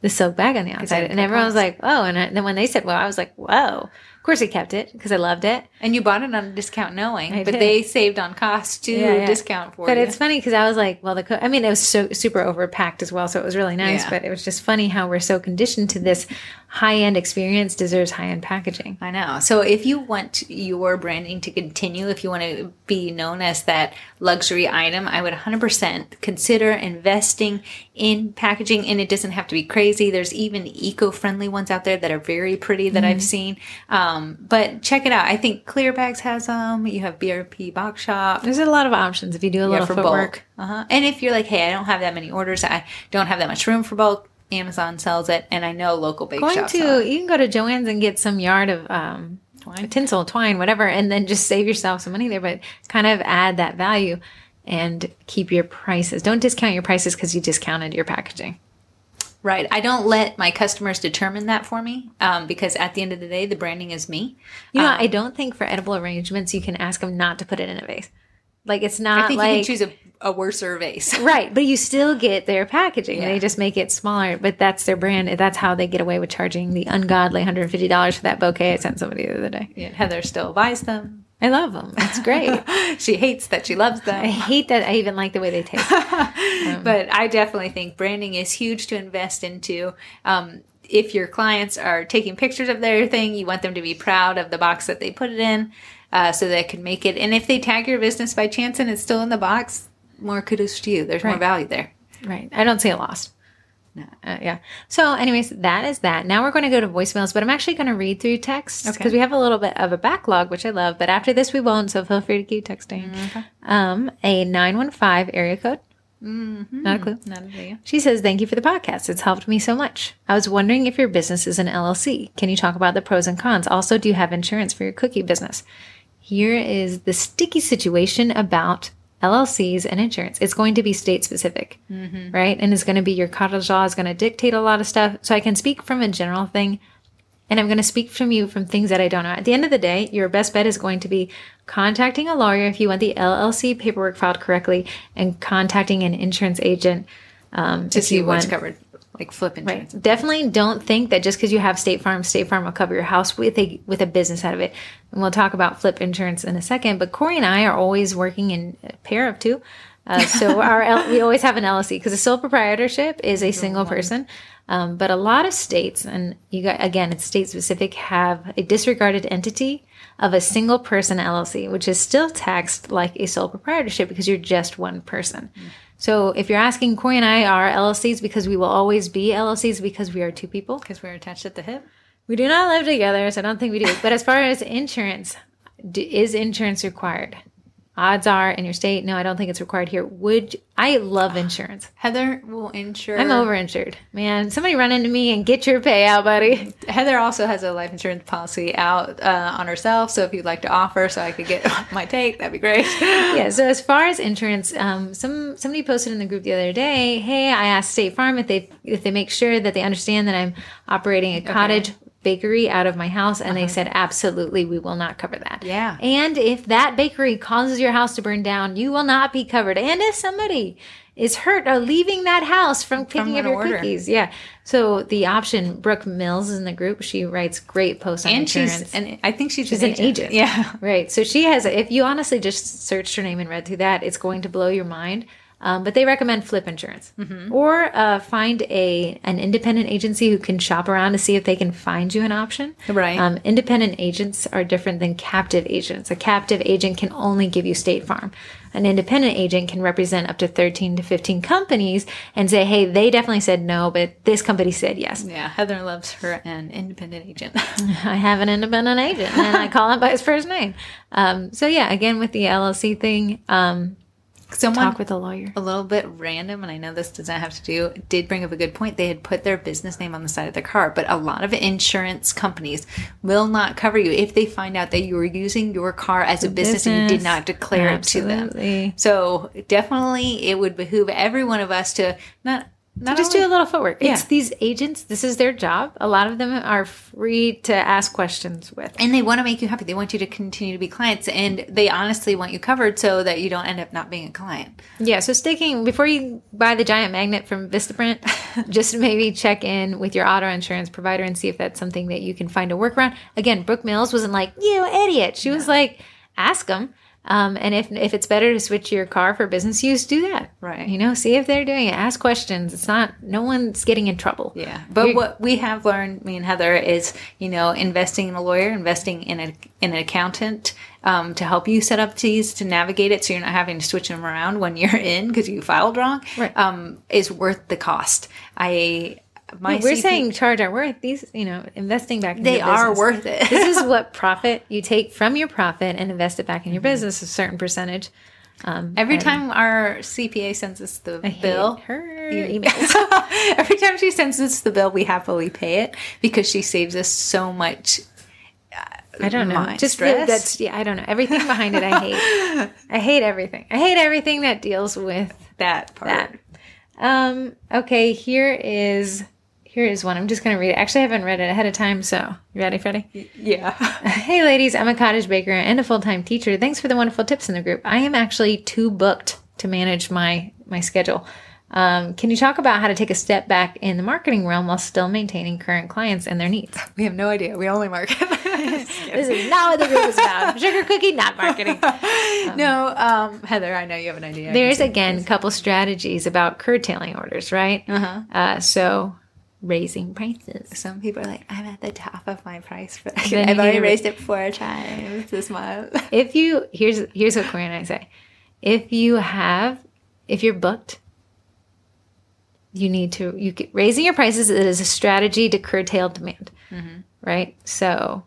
The silk bag on the outside, and everyone was like, "Oh!" And I, then when they said, "Well," I was like, "Whoa!" Of course, I kept it because I loved it. And you bought it on a discount knowing, I but did. they saved on cost to Yeah, yeah. discount for it. But you. it's funny because I was like, well, the co- I mean, it was so super overpacked as well, so it was really nice. Yeah. But it was just funny how we're so conditioned to this high end experience deserves high end packaging. I know. So if you want your branding to continue, if you want to be known as that luxury item, I would 100% consider investing in packaging. And it doesn't have to be crazy. There's even eco-friendly ones out there that are very pretty that Mm-hmm. I've seen. Um, but check it out. I think Clear Bags has them. You have BRP Box Shop. There's a lot of options if you do a Yeah, little for footwork. bulk. Uh-huh. And if you're like, hey, I don't have that many orders, I don't have that much room for bulk. Amazon sells it, and I know local bake Going shops. it. to you can go to Joann's and get some yard of um, Twine. tinsel, twine, whatever, and then just save yourself some money there. But kind of add that value and keep your prices. Don't discount your prices because you discounted your packaging. Right. I don't let my customers determine that for me um, because at the end of the day, the branding is me. You know, Um, I don't think for edible arrangements you can ask them not to put it in a vase. Like it's not I think like you can choose a, a worser vase. right, but you still get their packaging. Yeah. They just make it smaller, but that's their brand. That's how they get away with charging the ungodly $150 for that bouquet I sent somebody the other day. Yeah, Heather still buys them. I love them. It's great. she hates that she loves them. I hate that I even like the way they taste. but I definitely think branding is huge to invest into. Um, if your clients are taking pictures of their thing, you want them to be proud of the box that they put it in uh, so they can make it. And if they tag your business by chance and it's still in the box, more kudos to you. There's more value there. Right. I don't see a loss. No. Uh, yeah. So, anyways, that is that. Now we're going to go to voicemails, but I'm actually going to read through texts because Okay. we have a little bit of a backlog, which I love. But after this, we won't. So feel free to keep texting. Okay. Um, a 915 area code. Mm-hmm. Not a clue. Not a video. She says, Thank you for the podcast. It's helped me so much. I was wondering if your business is an LLC. Can you talk about the pros and cons? Also, do you have insurance for your cookie business? Here is the sticky situation about LLCs and insurance. It's going to be state specific, right? And it's going to be your cottage law is going to dictate a lot of stuff. So I can speak from a general thing and I'm going to speak from you from things that I don't know. At the end of the day, your best bet is going to be contacting a lawyer if you want the LLC paperwork filed correctly and contacting an insurance agent um, To see what's want. covered, like flip insurance. Definitely don't think that just because you have State Farm, State Farm will cover your house with a with a business out of it. And we'll talk about flip insurance in a second. But Corey and I are always working in a pair of two. Uh, so our L- we always have an LLC because a sole proprietorship is a single person. Um, but a lot of states, and you got again, it's state specific, have a disregarded entity of a single person LLC, which is still taxed like a sole proprietorship because you're just one person. So if you're asking, Corey and I are LLCs because we will always be LLCs because we are two people. Because we're attached at the hip. We do not live together, so I don't think we do. But as far as insurance, do, is insurance required? Odds are in your state, no, I don't think it's required here. Would I love insurance? Heather will insure. I'm overinsured, man. Somebody run into me and get your payout, buddy. Heather also has a life insurance policy out uh, on herself. So if you'd like to offer, so I could get my take, that'd be great. yeah. So as far as insurance, um, some somebody posted in the group the other day. Hey, I asked State Farm if they if they make sure that they understand that I'm operating a cottage bakery out of my house, and they uh-huh. said absolutely, we will not cover that. Yeah. And if that bakery causes your house to burn down, you will not be covered. And if somebody is hurt or leaving that house from picking an up your order. cookies, yeah. So the option, Brooke Mills is in the group. She writes great posts on And insurance. she's, and I think she's, She's an agent. Yeah. Right. So she has, if you honestly just searched her name and read through that, it's going to blow your mind. Um, but they recommend flip insurance or uh, find a an independent agency who can shop around to see if they can find you an option. Right. Um, independent agents are different than captive agents. A captive agent can only give you State Farm. An independent agent can represent up to 13 to 15 companies and say, hey, they definitely said no, but this company said yes. Yeah. Heather loves her an independent agent. I have an independent agent and I call him by his first name. Um, so yeah, again with the LLC thing, um, Someone talk with a lawyer. a little bit random, and I know this does not have to do, did bring up a good point. They had put their business name on the side of their car, but a lot of insurance companies will not cover you if they find out that you were using your car as a business, and you did not declare it to them. So definitely, it would behoove every one of us to not not just only- do a little footwork. It's these agents. This is their job. A lot of them are free to ask questions with. and they want to make you happy. They want you to continue to be clients, and they honestly want you covered so that you don't end up not being a client. Yeah, so sticking before you buy the giant magnet from Vistaprint, just maybe check in with your auto insurance provider and see if that's something that you can find a workaround. Again, Brooke Mills wasn't like you idiot. She was like, ask them. Um, and if if it's better to switch your car for business use, do that. Right. You know, see if they're doing it. Ask questions. It's not. No one's getting in trouble. Yeah, but what we have learned, me and Heather, is you know investing in a lawyer, investing in a in an accountant um, to help you set up these to navigate it, so you're not having to switch them around when you're in because you filed wrong. Right. Um, is worth the cost. I my We're CP saying charge our worth. These, you know, investing back. In they your are business. worth it. this is what profit you take from your profit and invest it back in your business. A certain percentage. Um, Every time our CPA sends us the I bill, her emails. Every time she sends us the bill, we happily pay it because she saves us so much. I don't know. Just stress. that's yeah. I don't know. Everything behind it, I hate. I hate everything. I hate everything that deals with That part. that. Um. Okay. Here is here is one. I'm just gonna read it. Actually, I haven't read it ahead of time. So you ready, Freddie? Yeah. Hey, ladies, I'm a cottage baker and a full time teacher. Thanks for the wonderful tips in the group. I am actually too booked to manage my, my schedule. Um, can you talk about how to take a step back in the marketing realm while still maintaining current clients and their needs? we have no idea. We only market. This is not what the group is about. Sugar cookie, not marketing. no, um, Heather, I know you have an idea. There's again a couple strategies about curtailing orders, right? Uh-huh. Uh, so raising prices. Some people are like, I'm at the top of my price. For- I've already raised it four times this month. If you here's here's what Corey and I say. If you have if you're booked, you need to you get, raising your prices is a strategy to curtail demand, mm-hmm. right? So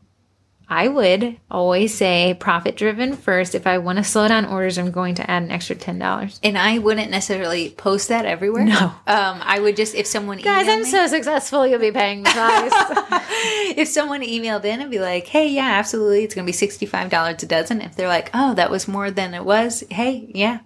I would always say profit driven first. If I want to slow down orders, I'm going to add an extra ten dollars. and I wouldn't necessarily post that everywhere. No. Um, I would just, if someone Guys, I'm me- so successful. You'll be paying the price. if someone emailed in and be like, hey, yeah, absolutely, it's going to be $65 a dozen. If they're like, oh, that was more than it was, hey, yeah.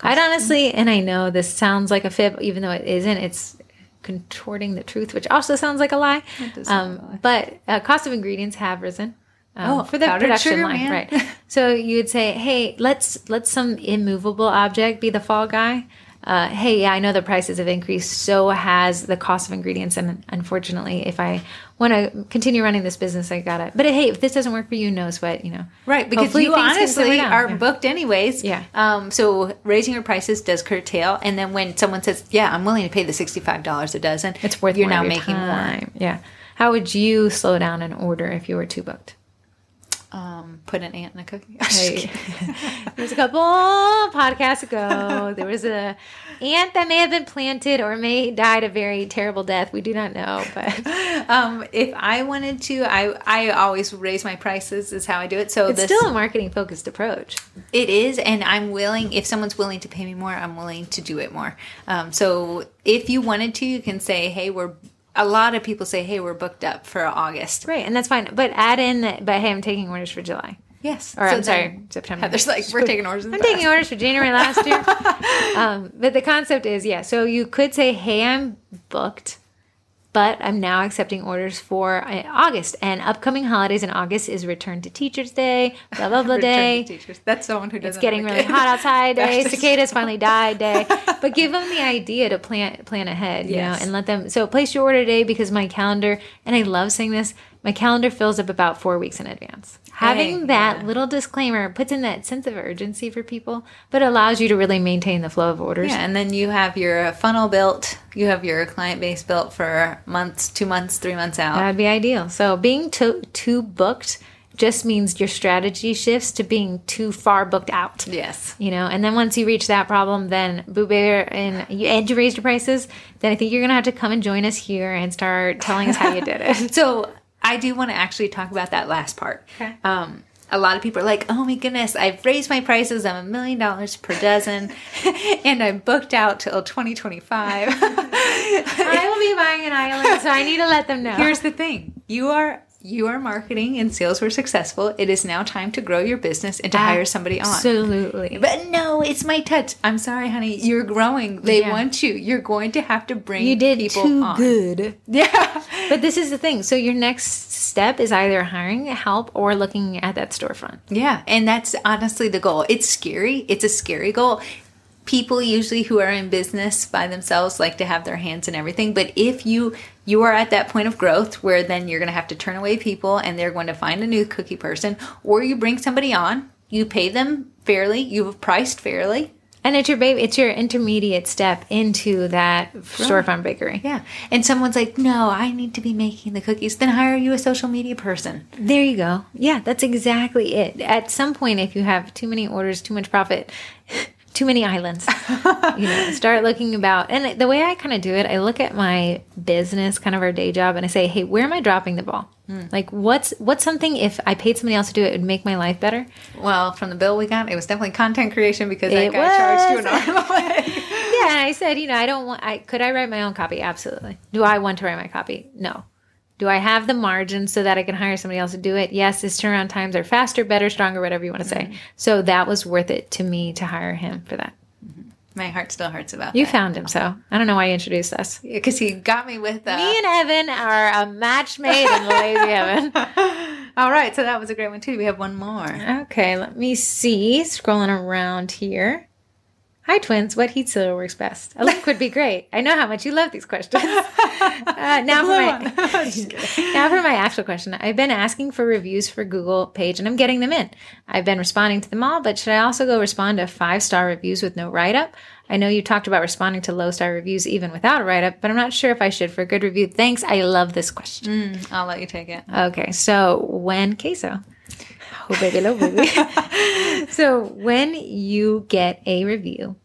I'd honestly, and I know this sounds like a fib, even though it isn't. It's contorting the truth, which also sounds like a lie. does sound Um, but uh, cost of ingredients have risen. Um, Oh, for the production line, man. right? So you would say, "Hey, let's let some immovable object be the fall guy." Uh, hey, yeah, I know the prices have increased. So has the cost of ingredients, and unfortunately, if I want to continue running this business, I gotta. But hey, if this doesn't work for you, no sweat. You know, Right, because Hopefully you things can simmer honestly are Yeah. booked anyways. Yeah. Um, so raising your prices does curtail, and then when someone says, "Yeah, I'm willing to pay the sixty-five dollars a dozen," It's worth you're more now making more. time. Yeah. How would you slow down an order if you were too booked? Um, put an ant in a cookie. Hey. There's a couple podcasts ago. There was a ant that may have been planted or may died a very terrible death. We do not know, but um, if I wanted to, I I always raise my prices. Is how I do it. So it's this, still a marketing focused approach. It is, and I'm willing. If someone's willing to pay me more, I'm willing to do it more. Um, so if you wanted to, you can say, "Hey, we're." A lot of people say, "Hey, we're booked up for August." Right, and that's fine. But add in that, but hey, I'm taking orders for July. Yes, Or So I'm sorry, September. Heather's like, "We're taking orders." I'm taking past." orders for January last year. um, but the concept is, yeah. So you could say, "Hey, I'm booked, but I'm now accepting orders for uh, August and upcoming holidays in August is Return to Teachers Day, blah blah blah day. teachers. That's someone who doesn't. It's getting really hot outside day. Cicadas finally died day. But give them the idea to plan plan ahead, you Yes. know, and let them. So place your order today because my calendar, and I love saying this, my calendar fills up about four weeks in advance. Having that yeah. little disclaimer puts in that sense of urgency for people, but allows you to really maintain the flow of orders. Yeah, and then you have your funnel built. You have your client base built for months, two months, three months out. That'd be ideal. So being too too booked just means your strategy shifts to being too far booked out. yes. you know and then once you reach that problem then boo bear and you and you raised your prices then i think you're gonna have to come and join us here and start telling us how you did it So I do want to actually talk about that last part. Okay. Um, a lot of people are like, oh my goodness, I've raised my prices. I'm a million dollars per dozen and I'm booked out till 2025. I will be buying an island, so I need to let them know. Here's the thing you are. You are marketing and sales were successful. It is now time to grow your business and to hire somebody on. Absolutely. But no, it's my touch. I'm sorry, honey. You're growing. They Yeah. want you. You're going to have to bring You did people too on. good. Yeah. But this is the thing. So your next step is either hiring help or looking at that storefront. Yeah, and that's honestly the goal. It's scary. It's a scary goal. People usually who are in business by themselves like to have their hands in everything, but if you you are at that point of growth where then you're going to have to turn away people and they're going to find a new cookie person or you bring somebody on, you pay them fairly, you've priced fairly. And it's your baby. It's your intermediate step into that storefront bakery. Yeah. And someone's like, "No, I need to be making the cookies." Then hire you a social media person. There you go. Yeah, that's exactly it. At some point, if you have too many orders, too much profit, too many islands, you know, start looking about. And the way I kind of do it, I look at my business, kind of our day job, and I say, hey, where am I dropping the ball? Hmm. Like, what's what's something if I paid somebody else to do it, it would make my life better? Well, from the bill we got, it was definitely content creation because that It guy charged you an was. arm. Yeah, and I said, you know, I don't want. I could I write my own copy? Absolutely. Do I want to write my copy? No. Do I have the margin so that I can hire somebody else to do it? Yes. His turnaround times are faster, better, stronger, whatever you want to say. So that was worth it to me to hire him for that. My heart still hurts about You that. found him, so I don't know why you introduced us. because he got me with uh, Me and Evan are a match made in lazy Evan. all right so that was a great one too we have one more Okay, let me see. Scrolling around here. Hi, twins. What heat sealer works best? A link would be great. I know how much you love these questions. Uh, now, for my, now for my actual question. I've been asking for reviews for Google page and I'm getting them in. I've been responding to them all, but should I also go respond to five star reviews with no write up? I know you talked about responding to low star reviews even without a write up, but I'm not sure if I should for a good review. Thanks. I love this question. i'll let you take it Okay, so when queso. Baby, so when you get a review,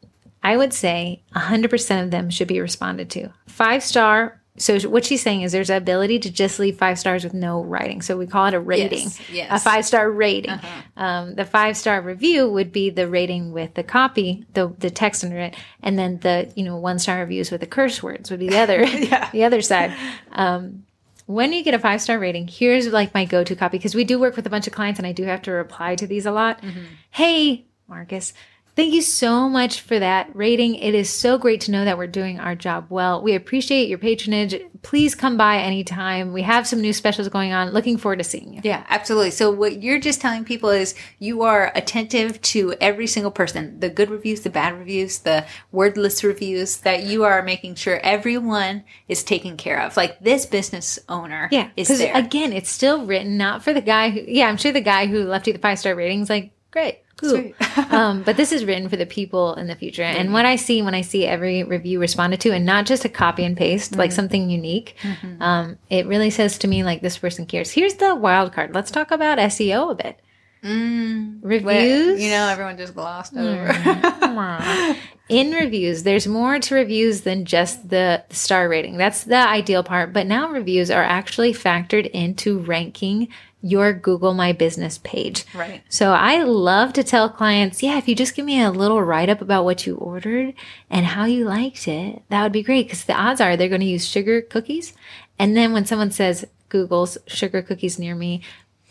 I would say 100% of them should be responded to. Five star. So what she's saying is there's an ability to just leave five stars with no writing. So we call it a rating. Yes, yes. A five star rating. Um, the five star review would be the rating with the copy, the the text under it, and then the you know one star reviews with the curse words would be the other the other side. Um, when you get a five star rating, here's like my go to copy because we do work with a bunch of clients and I do have to reply to these a lot. Mm-hmm. Hey, Marcus, thank you so much for that rating. It is so great to know that we're doing our job well. We appreciate your patronage. Please come by anytime. We have some new specials going on. Looking forward to seeing you. yeah absolutely so what you're just telling people is you are attentive to every single person the good reviews the bad reviews the wordless reviews that you are making sure everyone is taken care of like this business owner Yeah, is there again, it's still written not for the guy who. Yeah, I'm sure the guy who left you the five star ratings like great, cool. Um, but this is written for the people in the future. And what I see when I see every review responded to, and not just a copy and paste, like something unique, um, it really says to me like this person cares. Here's the wild card. Let's talk about SEO a bit. Mm. Reviews. Well, you know everyone just glossed over mm. in reviews, there's more to reviews than just the star rating. That's the ideal part. But now reviews are actually factored into ranking your Google My Business page. Right. So I love to tell clients, yeah, if you just give me a little write up about what you ordered and how you liked it, that would be great. Because the odds are they're going to use sugar cookies. And then when someone says Google's sugar cookies near me,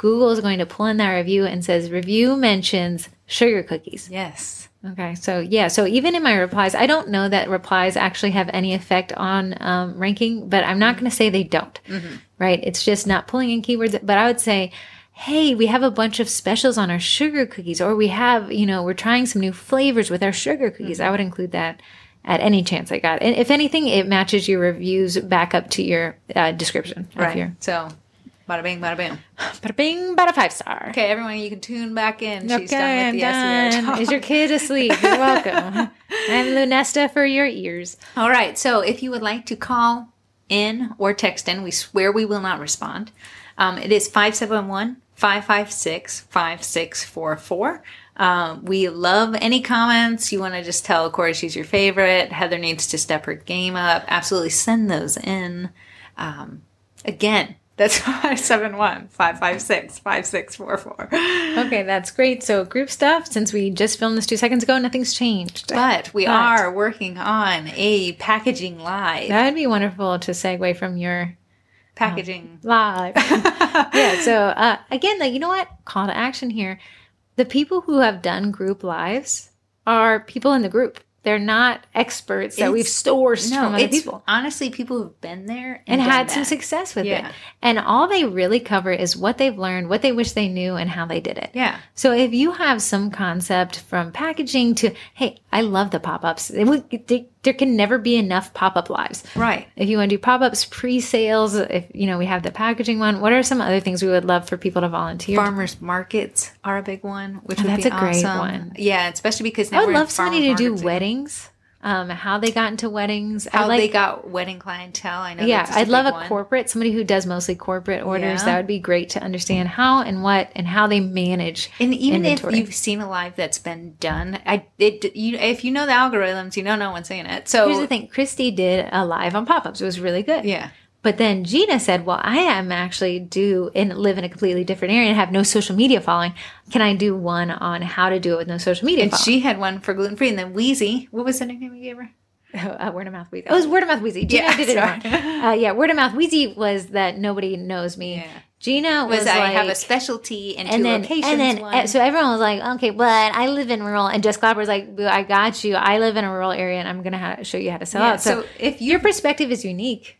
Google is going to pull in that review and says review mentions sugar cookies. yes Okay, so yeah, so even in my replies, I don't know that replies actually have any effect on um, ranking, but I'm not going to say they don't, right? It's just not pulling in keywords, but I would say, hey, we have a bunch of specials on our sugar cookies, or we have, you know, we're trying some new flavors with our sugar cookies. I would include that at any chance I got. And if anything, it matches your reviews back up to your uh, description. right your- so bada bing bada boom Bada bing, bada five star. okay everyone you can tune back in she's Okay, done I'm with the SEO done. talk. Is your kid asleep? You're welcome. I'm Lunesta for your ears. All right. So if you would like to call in or text in, we swear we will not respond. Um, it is 571 556 5644. Um, we love any comments. You want to just tell Corey she's your favorite. Heather needs to step her game up. Absolutely send those in. Um, again, That's 571 556 5644. Okay, that's great. So group stuff, since we just filmed this two seconds ago, nothing's changed. But we But- are working on a packaging live. That would be wonderful to segue from your packaging. live. yeah. So uh, again, like you know what? Call to action here. The people who have done group lives are people in the group. They're not experts that we've It's- sourced No, from other it's people honestly people who've been there and done had some success with Yeah. it. And all they really cover is what they've learned, what they wish they knew, and how they did it. Yeah. So if you have some concept from packaging to, hey, I love the pop ups. There can never be enough pop up lives. Right. If you want to do pop ups, pre sales, if you know we have the packaging one, what are some other things we would love for people to volunteer? Farmers markets are a big one, which Oh, would that's be a great one. Yeah, especially because now I would love somebody to do weddings. Um, how they got into weddings. How like, they got wedding clientele. I know. yeah, I'd love a one. corporate, somebody who does mostly corporate orders. Yeah. That would be great to understand how and what and how they manage. And even inventory. if you've seen a live that's been done, I it you if you know the algorithms, you know no one's saying it. So Here's the thing: Christy did a live on pop ups. It was really good. yeah, But then Gina said, "Well, I am actually do and live in a completely different area and have no social media following. Can I do one on how to do it with no social media?" and following? she had one for gluten free, and then Wheezy, what was the nickname you gave her? uh, word of mouth Wheezy. Oh, it was word of mouth Wheezy. Gina Yeah, did it. Uh, yeah, word of mouth Wheezy was that nobody knows me. Yeah. Gina was, Was, I like, have a specialty in two and then locations? and then one. so everyone was like, okay, but I live in rural, and Jess Clapper was like, "Boo, I got you. I live in a rural area, and I'm gonna ha- show you how to sell Yeah, out. So, so if your perspective is unique.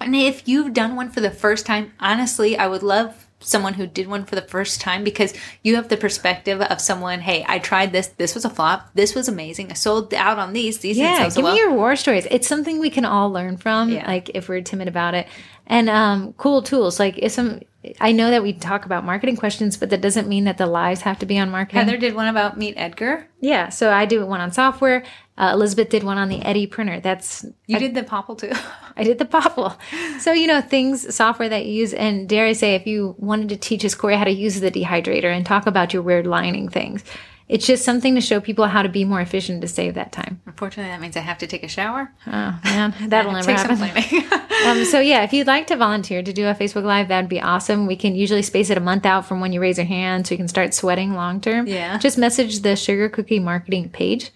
And if you've done one for the first time, honestly, I would love someone who did one for the first time because you have the perspective of someone, hey, I tried this, this was a flop, this was amazing. I sold out on these, these Yeah, give well. me your war stories. It's something we can all learn from, Yeah. like if we're timid about it. And um, cool tools. Like if some, I know that we talk about marketing questions, but that doesn't mean that the lives have to be on marketing. Heather did one about Meet Edgar. yeah, so I do one on software. Uh, Elizabeth did one on the Eddie printer. That's You did the Popple too. I did the Popple. So, you know, things, software that you use. And dare I say, if you wanted to teach us, Corey, how to use the dehydrator and talk about your weird lining things, it's just something to show people how to be more efficient to save that time. Unfortunately, that means I have to take a shower. Oh, man, that'll never happen. Um, so, yeah, if you'd like to volunteer to do a Facebook Live, that'd be awesome. We can usually space it a month out from when you raise your hand so you can start sweating long term. Yeah. Just message the Sugar Cookie Marketing page.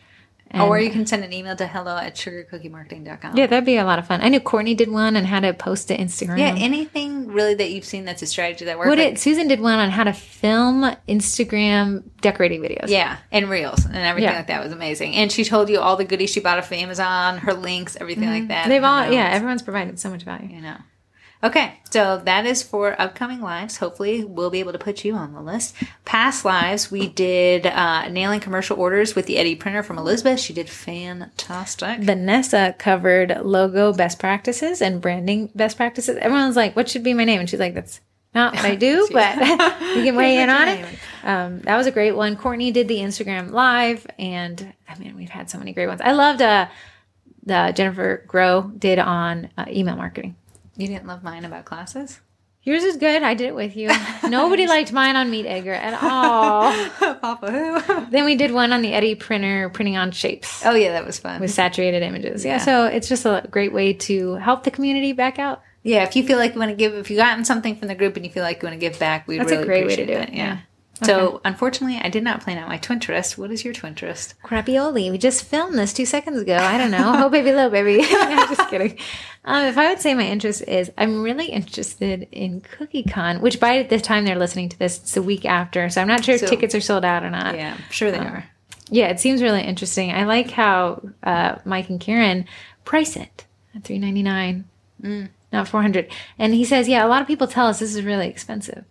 And- or you can send an email to hello at sugarcookiemarketing.com. yeah, that'd be a lot of fun. I knew Courtney did one on how to post to Instagram. Yeah, anything really that you've seen that's a strategy that works. What like- it Susan did one on how to film Instagram decorating videos. Yeah, and reels and everything Yeah. like that was amazing. And she told you all the goodies she bought off of Amazon, her links, everything like that. Mm-hmm. They've all yeah, everyone's provided so much value. you know. Okay, so that is for upcoming lives. Hopefully, we'll be able to put you on the list. Past lives, we did uh, nailing commercial orders with the Eddie printer from Elizabeth. She did fantastic. Vanessa covered logo best practices and branding best practices. Everyone's like, "What should be my name?" And she's like, "That's not what I do, but you can weigh in on it." Um, that was a great one. Courtney did the Instagram live, and I mean, we've had so many great ones. I loved uh, the Jennifer Grow did on uh, email marketing. You didn't love mine about classes? Yours is good. I did it with you. Nobody liked mine on Meet Edgar at all. Papa who? Then we did one on the Eddie printer, printing on shapes oh, yeah, that was fun. with saturated images. Yeah. Yeah. so it's just a great way to help the community back out. yeah, if you feel like you want to give, if you've gotten something from the group and you feel like you want to give back, we'd That's a really great way to do it, Yeah. yeah. So, unfortunately, I did not plan out my Twinterest. What is your Twinterest? Crapioli. We just filmed this two seconds ago. I don't know. oh, baby, low, baby. I'm just kidding. Um, if I would say my interest is, I'm really interested in CookieCon, which by the time they're listening to this, it's the week after. So I'm not sure if tickets are sold out or not. Yeah, I'm sure they are. Yeah, it seems really interesting. I like how uh, Mike and Karen price it at three ninety nine, not four hundred. And he says, yeah, a lot of people tell us this is really expensive.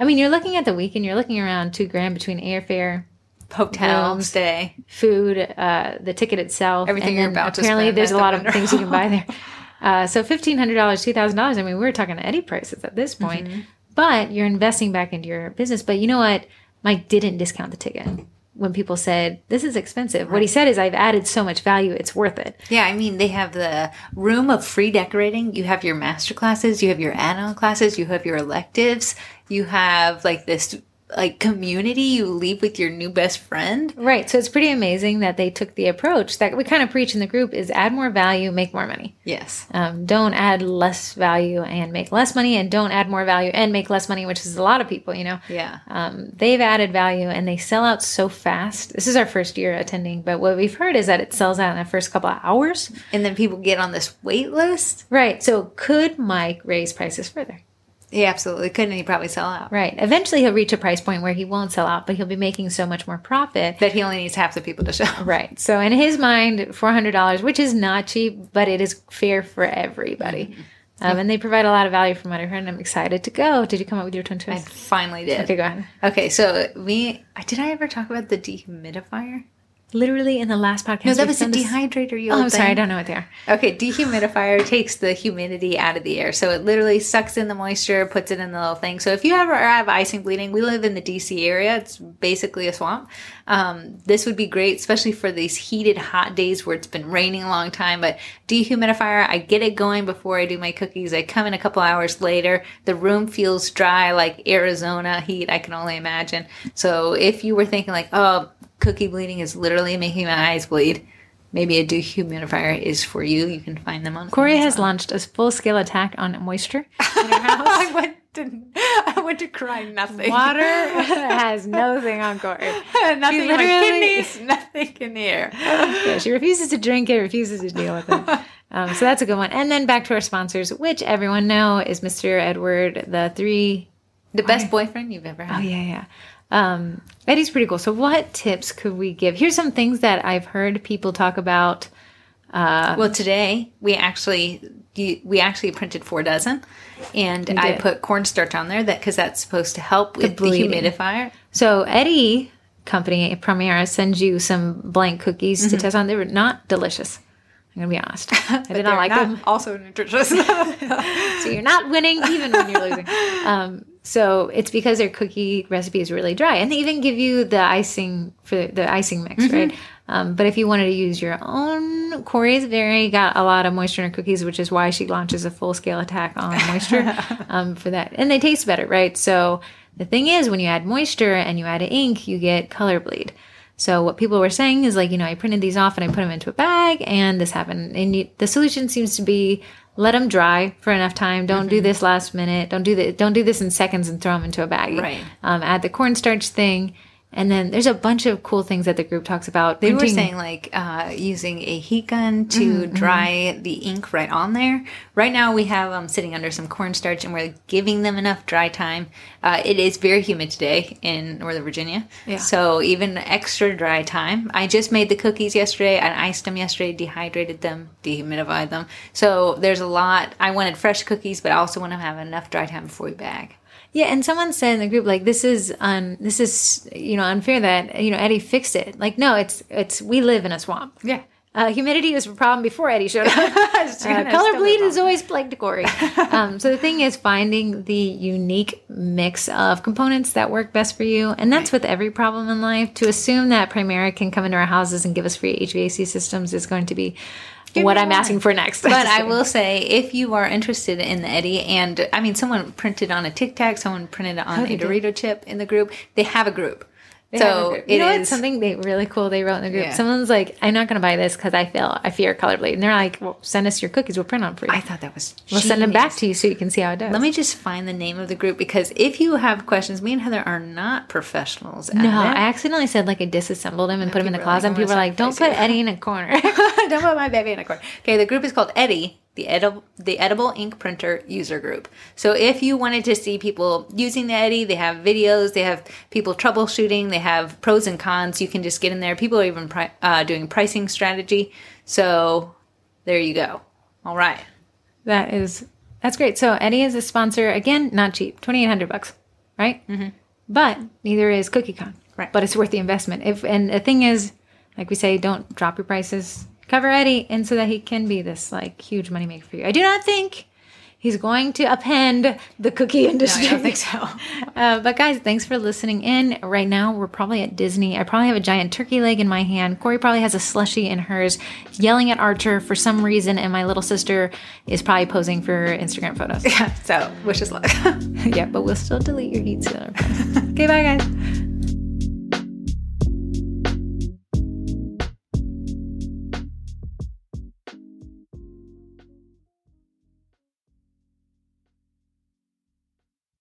I mean, you're looking at the weekend, you're looking around two grand between airfare, Hotel Rooms. stay. food, uh, the ticket itself, Everything and you're about to apparently there's a lot of things you can buy there. Uh, so fifteen hundred dollars, two thousand dollars. I mean, we are talking to Eddie prices at this point, Mm-hmm. but you're investing back into your business. But you know what? Mike didn't discount the ticket when people said this is expensive. What he said is, I've added so much value, it's worth it. Yeah, I mean, they have the room of free decorating. You have your master classes, you have your add on classes, you have your electives, you have like this like community you leave with your new best friend. Right. So it's pretty amazing that they took the approach that we kind of preach in the group is add more value, make more money. Yes. Um, don't add less value and make less money, and don't add more value and make less money, which is a lot of people, you know. Yeah. Um, they've added value and they sell out so fast. This is our first year attending, but what we've heard is that it sells out in the first couple of hours. And then people get on this wait list. Right. So could Mike raise prices further? He absolutely couldn't. He probably sell out. Right. Eventually he'll reach a price point where he won't sell out, but he'll be making so much more profit. That he only needs half the people to show. Right. So in his mind, four hundred dollars, which is not cheap, but it is fair for everybody. Um, and they provide a lot of value from what I heard, and I'm excited to go. Did you come up with your twin twist? I finally did. Okay, go ahead. Okay, so we did I ever talk about the dehumidifier? Literally in the last podcast, No, that was a dehydrator. You Oh, I'm sorry, I don't know what they are. Okay, dehumidifier takes the humidity out of the air. So it literally sucks in the moisture, puts it in the little thing. So if you ever have icing bleeding, we live in the DC area. It's basically a swamp. Um, this would be great, especially for these heated, hot days where it's been raining a long time. But dehumidifier, I get it going before I do my cookies. I come in a couple hours later. The room feels dry like Arizona heat, I can only imagine. So if you were thinking like, oh, cookie bleeding is literally making my eyes bleed. Maybe a dehumidifier is for you. You can find them on. Corey Amazon. has launched a full scale attack on moisture in her house. I went to I went to cry nothing. Water has nothing on Corey. nothing in my kidneys, nothing in the air. Yeah, she refuses to drink it, refuses to deal with it. Um, so that's a good one. And then back to our sponsors, which everyone know is Mr. Edward, the three The best boyfriend you've ever had. Oh yeah, yeah. Um, Eddie's pretty cool. So, what tips could we give? Here's some things that I've heard people talk about. Well, today we actually we actually printed four dozen, and I put cornstarch on there that because that's supposed to help with the, bleeding. humidifier. So, Eddie Company Primera sends you some blank cookies to test on. They were not delicious. I'm gonna be honest. I did not like them. Also nutritious. So you're not winning even when you're losing. Um, so it's because their cookie recipe is really dry, and they even give you the icing for the icing mix, right? Um, but if you wanted to use your own, Corey's very got a lot of moisture in her cookies, which is why she launches a full scale attack on moisture um, for that, and they taste better, right? So the thing is, when you add moisture and you add ink, you get color bleed. So what people were saying is like, you know, I printed these off and I put them into a bag, and this happened. And you, the solution seems to be let them dry for enough time. Don't do this last minute. Don't do the, Don't do this in seconds and throw them into a bag. Right. Um, add the cornstarch thing, and then there's a bunch of cool things that the group talks about. They were saying like uh, using a heat gun to dry the ink right on there. Right now we have them sitting under some cornstarch and we're giving them enough dry time. Uh, it is very humid today in Northern Virginia, Yeah. so even extra dry time. I just made the cookies yesterday. I iced them yesterday, dehydrated them, dehumidified them. So there's a lot. I wanted fresh cookies, but I also want to have enough dry time before we bag. Yeah, and someone said in the group like this is un this is you know unfair that you know Eddie fixed it. Like no, it's it's we live in a swamp. Yeah. Uh, humidity was a problem before Eddie showed up. Uh, color bleed is always plagued Corey. um, so the thing is finding the unique mix of components that work best for you, and that's with every problem in life. To assume that Primera can come into our houses and give us free HVAC systems is going to be what I'm one. asking for next. But I will say, if you are interested in the Eddie, and I mean, someone printed on a Tic Tac, someone printed it on they a did. Dorito chip in the group. They have a group. They so it you know is- something they really cool they wrote in the group. Yeah. Someone's like, "I'm not going to buy this because I feel I fear color bleed," and they're like, "Well, send us your cookies. We'll print them for you. I thought that was. we'll send them back to you so you can see how it does." Let me just find the name of the group because if you have questions, me and Heather are not professionals. At no. I accidentally said like I disassembled them and put them in the are closet, and people were "Oh, like, "Don't put Eddie in a corner." Don't put my baby in a corner. Okay, the group is called Eddie, the edible the edible ink printer user group. So if you wanted to see people using the Eddie, they have videos, they have people troubleshooting, they have pros and cons. You can just get in there. People are even pri- uh, doing pricing strategy. So there you go. All right. That is that's great. So Eddie is a sponsor again, not cheap, twenty eight hundred bucks, right? Mm-hmm. But neither is CookieCon. Right. But it's worth the investment. If and the thing is, like we say, don't drop your prices. Cover Eddie, and so that he can be this like huge moneymaker for you. I do not think He's going to append the cookie industry. I don't think so. Uh, but guys, thanks for listening in. Right now, we're probably at Disney. I probably have a giant turkey leg in my hand. Corey probably has a slushy in hers, yelling at Archer for some reason, and my little sister is probably posing for Instagram photos. Yeah, so wish us luck. yeah, but we'll still delete your deeds. okay, bye guys.